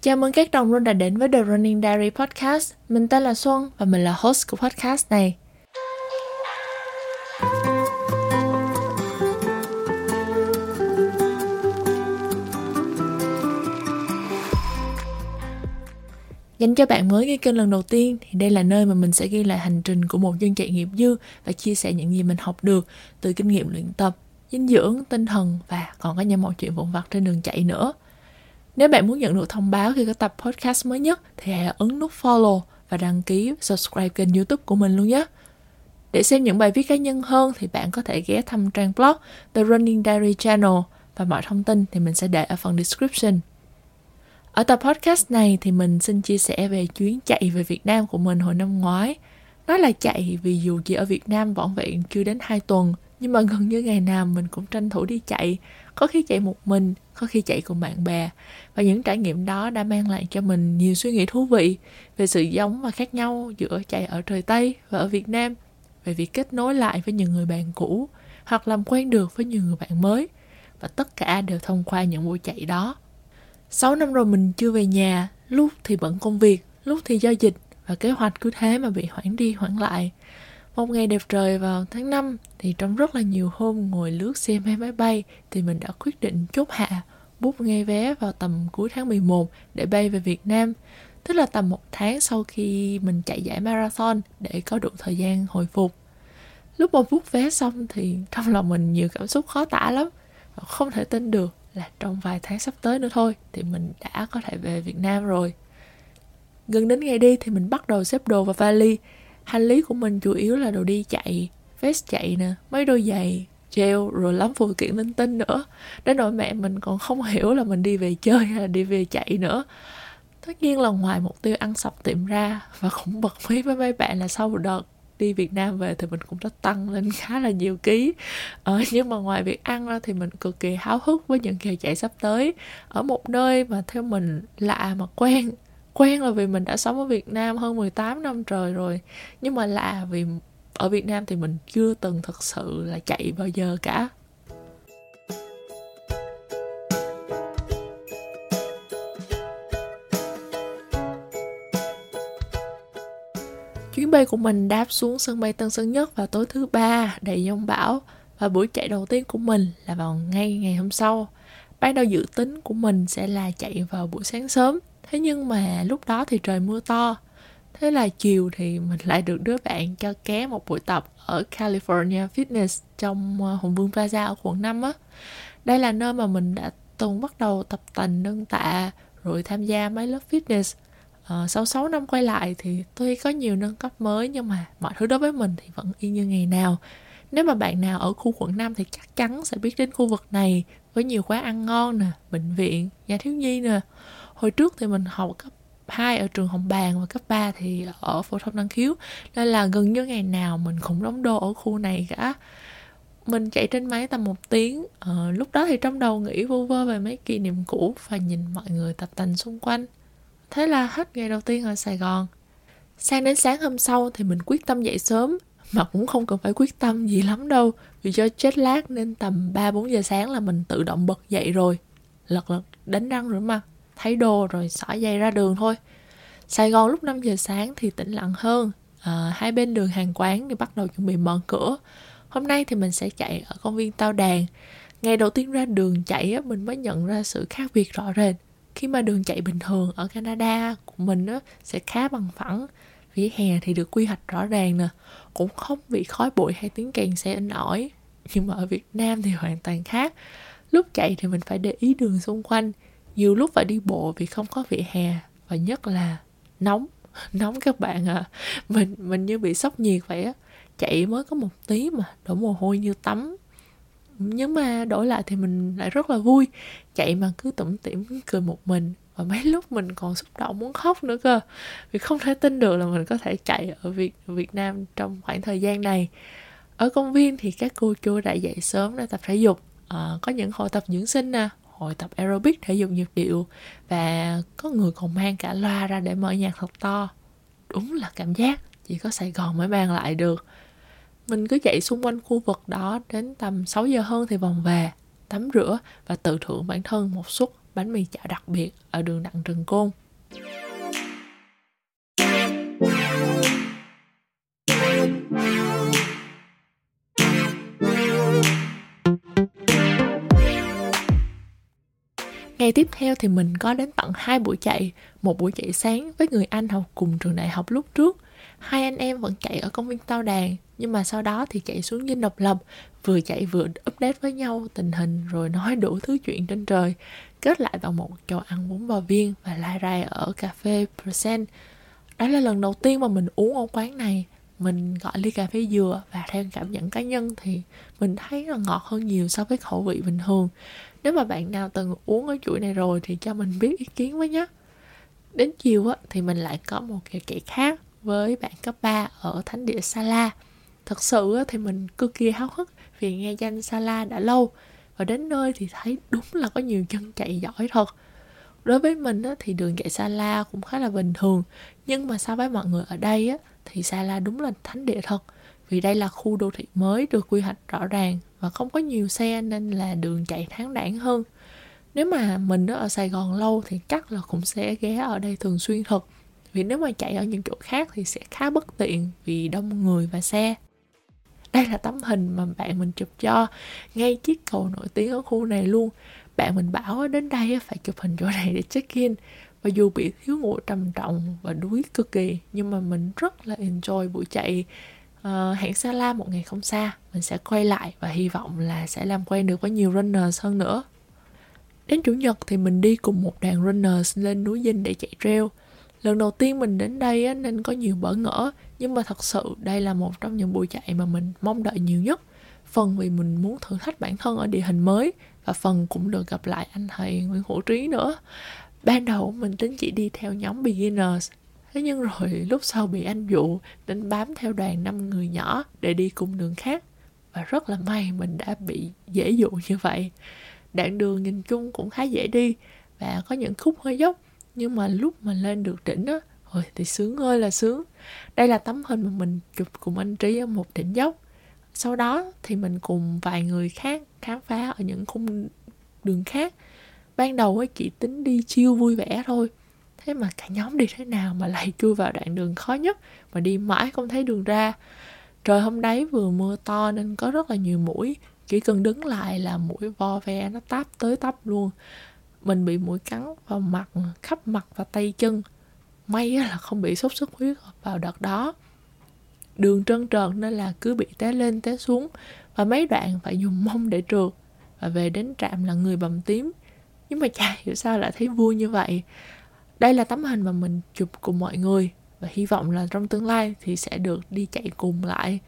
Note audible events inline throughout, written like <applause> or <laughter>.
Chào mừng các đồng luôn đã đến với The Running Diary Podcast. Mình tên là Xuân và mình là host của podcast này. Dành cho bạn mới nghe kênh lần đầu tiên thì đây là nơi mà mình sẽ ghi lại hành trình của một dân chạy nghiệp dư và chia sẻ những gì mình học được từ kinh nghiệm luyện tập, dinh dưỡng, tinh thần và còn có những mọi chuyện vụn vặt trên đường chạy nữa. Nếu bạn muốn nhận được thông báo khi có tập podcast mới nhất thì hãy ấn nút follow và đăng ký subscribe kênh youtube của mình luôn nhé. Để xem những bài viết cá nhân hơn thì bạn có thể ghé thăm trang blog The Running Diary Channel và mọi thông tin thì mình sẽ để ở phần description. Ở tập podcast này thì mình xin chia sẻ về chuyến chạy về Việt Nam của mình hồi năm ngoái. Nói là chạy vì dù chỉ ở Việt Nam vỏn vẹn chưa đến 2 tuần, nhưng mà gần như ngày nào mình cũng tranh thủ đi chạy. Có khi chạy một mình, có khi chạy cùng bạn bè. Và những trải nghiệm đó đã mang lại cho mình nhiều suy nghĩ thú vị về sự giống và khác nhau giữa chạy ở trời Tây và ở Việt Nam, về việc kết nối lại với những người bạn cũ hoặc làm quen được với nhiều người bạn mới. Và tất cả đều thông qua những buổi chạy đó. 6 năm rồi mình chưa về nhà, lúc thì bận công việc, lúc thì do dịch và kế hoạch cứ thế mà bị hoãn đi hoãn lại. Một ngày đẹp trời vào tháng 5 thì trong rất là nhiều hôm ngồi lướt xem vé máy bay thì mình đã quyết định chốt hạ, bút ngay vé vào tầm cuối tháng 11 để bay về Việt Nam. Tức là tầm một tháng sau khi mình chạy giải marathon để có đủ thời gian hồi phục. Lúc mà bút vé xong thì <laughs> trong lòng mình nhiều cảm xúc khó tả lắm. Và không thể tin được là trong vài tháng sắp tới nữa thôi thì mình đã có thể về Việt Nam rồi. Gần đến ngày đi thì mình bắt đầu xếp đồ vào vali. Hành lý của mình chủ yếu là đồ đi chạy, vest chạy nè, mấy đôi giày, gel rồi lắm phụ kiện linh tinh nữa. Đến nỗi mẹ mình còn không hiểu là mình đi về chơi hay là đi về chạy nữa. Tất nhiên là ngoài mục tiêu ăn sập tiệm ra và cũng bật mí với mấy bạn là sau một đợt đi Việt Nam về thì mình cũng đã tăng lên khá là nhiều ký ờ, nhưng mà ngoài việc ăn ra thì mình cực kỳ háo hức với những kỳ chạy sắp tới ở một nơi mà theo mình lạ mà quen quen là vì mình đã sống ở Việt Nam hơn 18 năm trời rồi. Nhưng mà lạ vì ở Việt Nam thì mình chưa từng thực sự là chạy bao giờ cả. Chuyến bay của mình đáp xuống sân bay Tân Sơn Nhất vào tối thứ ba đầy giông bão. Và buổi chạy đầu tiên của mình là vào ngay ngày hôm sau. Ban đầu dự tính của mình sẽ là chạy vào buổi sáng sớm, thế nhưng mà lúc đó thì trời mưa to. Thế là chiều thì mình lại được đứa bạn cho ké một buổi tập ở California Fitness trong ờ, Hùng Vương Plaza ở quận 5 á. Đây là nơi mà mình đã từng bắt đầu tập tành nâng tạ rồi tham gia mấy lớp fitness à, sau 6 năm quay lại thì tuy có nhiều nâng cấp mới nhưng mà mọi thứ đối với mình thì vẫn y như ngày nào nếu mà bạn nào ở khu quận 5 thì chắc chắn sẽ biết đến khu vực này với nhiều quán ăn ngon nè, bệnh viện, nhà thiếu nhi nè. Hồi trước thì mình học cấp 2 ở trường Hồng Bàng và cấp 3 thì ở phổ thông năng khiếu nên là gần như ngày nào mình cũng đóng đô ở khu này cả mình chạy trên máy tầm một tiếng ờ, lúc đó thì trong đầu nghĩ vô vơ về mấy kỷ niệm cũ và nhìn mọi người tập tành xung quanh Thế là hết ngày đầu tiên ở Sài Gòn. Sang đến sáng hôm sau thì mình quyết tâm dậy sớm, mà cũng không cần phải quyết tâm gì lắm đâu, vì do chết lát nên tầm 3-4 giờ sáng là mình tự động bật dậy rồi. Lật lật đánh răng rửa mặt, thấy đồ rồi xỏ giày ra đường thôi. Sài Gòn lúc 5 giờ sáng thì tĩnh lặng hơn, à, hai bên đường hàng quán thì bắt đầu chuẩn bị mở cửa. Hôm nay thì mình sẽ chạy ở công viên Tao Đàn. Ngày đầu tiên ra đường chạy á, mình mới nhận ra sự khác biệt rõ rệt khi mà đường chạy bình thường ở Canada của mình á, sẽ khá bằng phẳng vỉa hè thì được quy hoạch rõ ràng nè. Cũng không bị khói bụi hay tiếng kèn xe in ỏi nhưng mà ở Việt Nam thì hoàn toàn khác. Lúc chạy thì mình phải để ý đường xung quanh. Nhiều lúc phải đi bộ vì không có vỉa hè. Và nhất là nóng. Nóng các bạn à mình mình như bị sốc nhiệt vậy á. Chạy mới có một tí mà đổ mồ hôi như tắm. Nhưng mà đổi lại thì mình lại rất là vui. Chạy mà cứ tủm tỉm, cười một mình và mấy lúc mình còn xúc động muốn khóc nữa cơ. Vì không thể tin được là mình có thể chạy ở Việt Việt Nam trong khoảng thời gian này. Ở công viên thì các cô chú đã dậy sớm để tập thể dục. À, có những hội tập dưỡng sinh nè hội tập aerobic thể dục nhịp điệu. Và có người còn mang cả loa ra để mở nhạc thật to. Đúng là cảm giác chỉ có Sài Gòn mới mang lại được. Mình cứ chạy xung quanh khu vực đó đến tầm 6 giờ hơn thì vòng về, tắm rửa và tự thưởng bản thân một suất bánh mì chảo đặc biệt ở đường Đặng Trần Côn. Ngày tiếp theo thì mình có đến tận hai buổi chạy, một buổi chạy sáng với người anh học cùng trường đại học lúc trước. Hai anh em vẫn chạy ở công viên Tao Đàn, nhưng mà sau đó thì chạy xuống Dinh Độc Lập, vừa chạy vừa update với nhau tình hình rồi nói đủ thứ chuyện trên trời, kết lại bằng một chỗ ăn bún bò viên và lai rai ở cà phê Percent. Đó là lần đầu tiên mà mình uống ở quán này. Mình gọi ly cà phê dừa và theo cảm nhận cá nhân thì mình thấy là ngọt hơn nhiều so với khẩu vị bình thường. Nếu mà bạn nào từng uống ở chuỗi này rồi thì cho mình biết ý kiến với nhé. Đến chiều á, thì mình lại có một cái kể khác với bạn cấp 3 ở thánh địa Sala thật sự á, thì mình cực kỳ háo hức vì nghe danh Sala đã lâu và đến nơi thì thấy đúng là có nhiều chân chạy giỏi thật. Đối với mình á, thì đường chạy Sala cũng khá là bình thường. Nhưng mà so với mọi người ở đây á, thì Sala đúng là thánh địa thật. Vì đây là khu đô thị mới được quy hoạch rõ ràng và không có nhiều xe nên là đường chạy thoáng đẳng hơn. Nếu mà mình ở Sài Gòn lâu thì chắc là cũng sẽ ghé ở đây thường xuyên thật. Vì nếu mà chạy ở những chỗ khác thì sẽ khá bất tiện vì đông người và xe đây là tấm hình mà bạn mình chụp cho ngay chiếc cầu nổi tiếng ở khu này luôn. Bạn mình bảo đến đây phải chụp hình chỗ này để check in. Và dù bị thiếu ngủ trầm trọng và đuối cực kỳ nhưng mà mình rất là enjoy buổi chạy uh, hãng Sala một ngày không xa. Mình sẽ quay lại và hy vọng là sẽ làm quen được với nhiều runners hơn nữa. Đến chủ nhật thì mình đi cùng một đoàn runners lên núi dinh để chạy trail. Lần đầu tiên mình đến đây á, nên có nhiều bỡ ngỡ nhưng mà thật sự đây là một trong những buổi chạy mà mình mong đợi nhiều nhất. Phần vì mình muốn thử thách bản thân ở địa hình mới, và phần cũng được gặp lại anh thầy Nguyễn Hữu Trí nữa. Ban đầu mình tính chỉ đi theo nhóm beginners. Thế nhưng rồi lúc sau bị anh dụ nên bám theo đoàn năm người nhỏ để đi cùng đường khác. Và rất là may mình đã bị dễ dụ như vậy. Đoạn đường nhìn chung cũng khá dễ đi và có những khúc hơi dốc, nhưng mà lúc mà lên được đỉnh á Ôi, thì sướng ơi là sướng. Đây là tấm hình mà mình chụp cùng anh trí ở một đỉnh dốc. Sau đó thì mình cùng vài người khác khám phá ở những khung đường khác. Ban đầu ấy chỉ tính đi chiêu vui vẻ thôi. Thế mà cả nhóm đi thế nào mà lại chui vào đoạn đường khó nhất mà đi mãi không thấy đường ra. Trời hôm đấy vừa mưa to nên có rất là nhiều mũi. Chỉ cần đứng lại là mũi vo ve nó táp tới tấp luôn. Mình bị mũi cắn vào mặt khắp mặt và tay chân may là không bị sốt xuất huyết vào đợt đó. Đường trơn trượt nên là cứ bị té lên té xuống và mấy đoạn phải dùng mông để trượt và về đến trạm là người bầm tím. Nhưng mà chả hiểu sao lại thấy vui như vậy. Đây là tấm hình mà mình chụp cùng mọi người và hy vọng là trong tương lai thì sẽ được đi chạy cùng lại.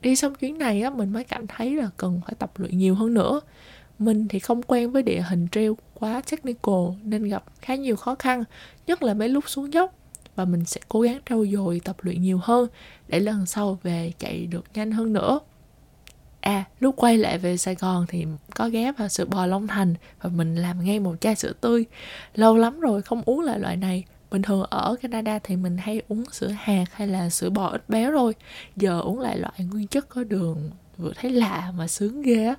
Đi xong chuyến này á, mình mới cảm thấy là cần phải tập luyện nhiều hơn nữa mình thì không quen với địa hình trail quá technical nên gặp khá nhiều khó khăn nhất là mấy lúc xuống dốc và mình sẽ cố gắng trau dồi tập luyện nhiều hơn để lần sau về chạy được nhanh hơn nữa À, lúc quay lại về Sài Gòn thì có ghé vào sữa bò Long Thành và mình làm ngay một chai sữa tươi. Lâu lắm rồi không uống lại loại này. Bình thường ở Canada thì mình hay uống sữa hạt hay là sữa bò ít béo rồi Giờ uống lại loại nguyên chất có đường vừa thấy lạ mà sướng ghê á.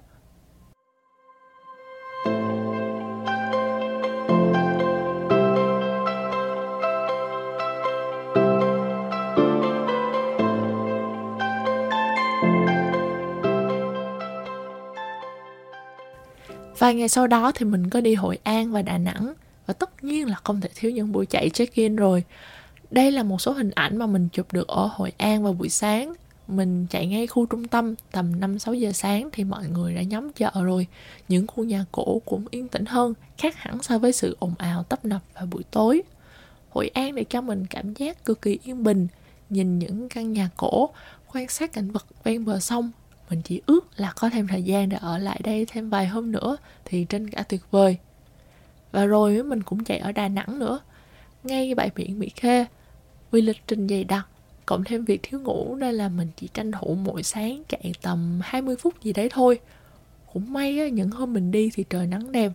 Vài ngày sau đó thì mình có đi Hội An và Đà Nẵng và tất nhiên là không thể thiếu những buổi chạy check-in rồi. Đây là một số hình ảnh mà mình chụp được ở Hội An vào buổi sáng. Mình chạy ngay khu trung tâm tầm 5-6 giờ sáng thì mọi người đã nhóm chợ rồi. Những khu nhà cổ cũng yên tĩnh hơn, khác hẳn so với sự ồn ào tấp nập vào buổi tối. Hội An để cho mình cảm giác cực kỳ yên bình, nhìn những căn nhà cổ, quan sát cảnh vật ven bờ sông mình chỉ ước là có thêm thời gian để ở lại đây thêm vài hôm nữa thì trên cả tuyệt vời. Và rồi mình cũng chạy ở Đà Nẵng nữa. Ngay bãi biển Mỹ Khê. Vì lịch trình dày đặc cộng thêm việc thiếu ngủ nên là mình chỉ tranh thủ mỗi sáng chạy tầm 20 phút gì đấy thôi. Cũng may á, những hôm mình đi thì trời nắng đẹp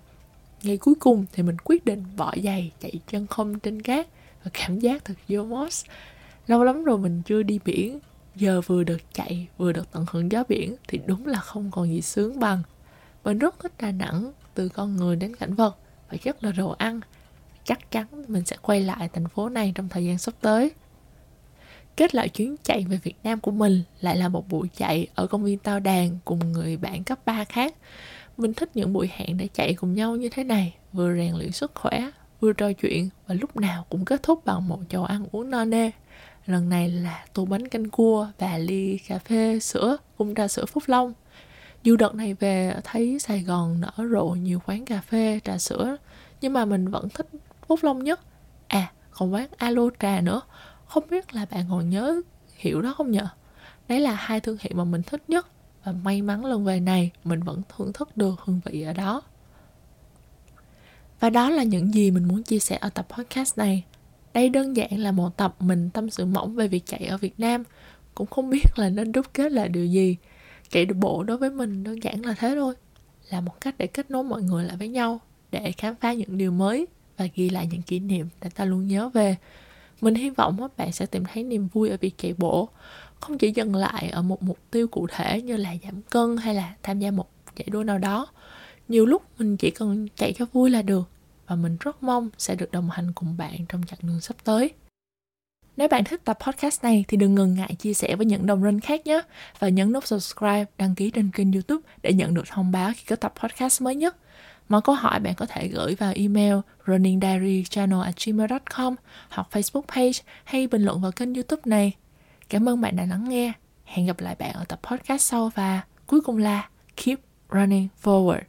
ngày cuối cùng thì mình quyết định bỏ giày chạy chân không trên cát và cảm giác thật vô moss lâu lắm rồi mình chưa đi biển giờ vừa được chạy vừa được tận hưởng gió biển thì đúng là không còn gì sướng bằng mình rất thích Đà Nẵng từ con người đến cảnh vật và chất là đồ ăn. Chắc chắn mình sẽ quay lại thành phố này trong thời gian sắp tới. Kết lại chuyến chạy về Việt Nam của mình lại là một buổi chạy ở công viên Tao Đàn cùng người bạn cấp 3 khác. Mình thích những buổi hẹn để chạy cùng nhau như thế này, vừa rèn luyện sức khỏe, vừa trò chuyện và lúc nào cũng kết thúc bằng một chầu ăn uống no nê. Lần này là tô bánh canh cua và ly cà phê sữa cùng trà sữa Phúc Long. Dù đợt này về thấy Sài Gòn nở rộ nhiều quán cà phê, trà sữa, nhưng mà mình vẫn thích Phúc Long nhất. À, còn quán Alo Trà nữa. Không biết là bạn còn nhớ hiệu đó không nhở? Đấy là hai thương hiệu mà mình thích nhất và may mắn lần về này mình vẫn thưởng thức được hương vị ở đó. Và đó là những gì mình muốn chia sẻ ở tập podcast này. Đây đơn giản là một tập mình tâm sự mỏng về việc chạy ở Việt Nam, cũng không biết là nên đúc kết là điều gì. Chạy bộ đối với mình đơn giản là thế thôi, là một cách để kết nối mọi người lại với nhau, để khám phá những điều mới và ghi lại những kỷ niệm để ta luôn nhớ về. Mình hy vọng các bạn sẽ tìm thấy niềm vui ở việc chạy bộ, không chỉ dừng lại ở một mục tiêu cụ thể như là giảm cân hay là tham gia một chạy đua nào đó. Nhiều lúc mình chỉ cần chạy cho vui là được và mình rất mong sẽ được đồng hành cùng bạn trong chặng đường sắp tới. Nếu bạn thích tập podcast này thì đừng ngần ngại chia sẻ với những đồng rinh khác nhé và nhấn nút subscribe, đăng ký trên kênh youtube để nhận được thông báo khi có tập podcast mới nhất. Mọi câu hỏi bạn có thể gửi vào email runningdiarychannel@gmail.com hoặc Facebook page hay bình luận vào kênh youtube này. Cảm ơn bạn đã lắng nghe. Hẹn gặp lại bạn ở tập podcast sau và cuối cùng là keep running forward.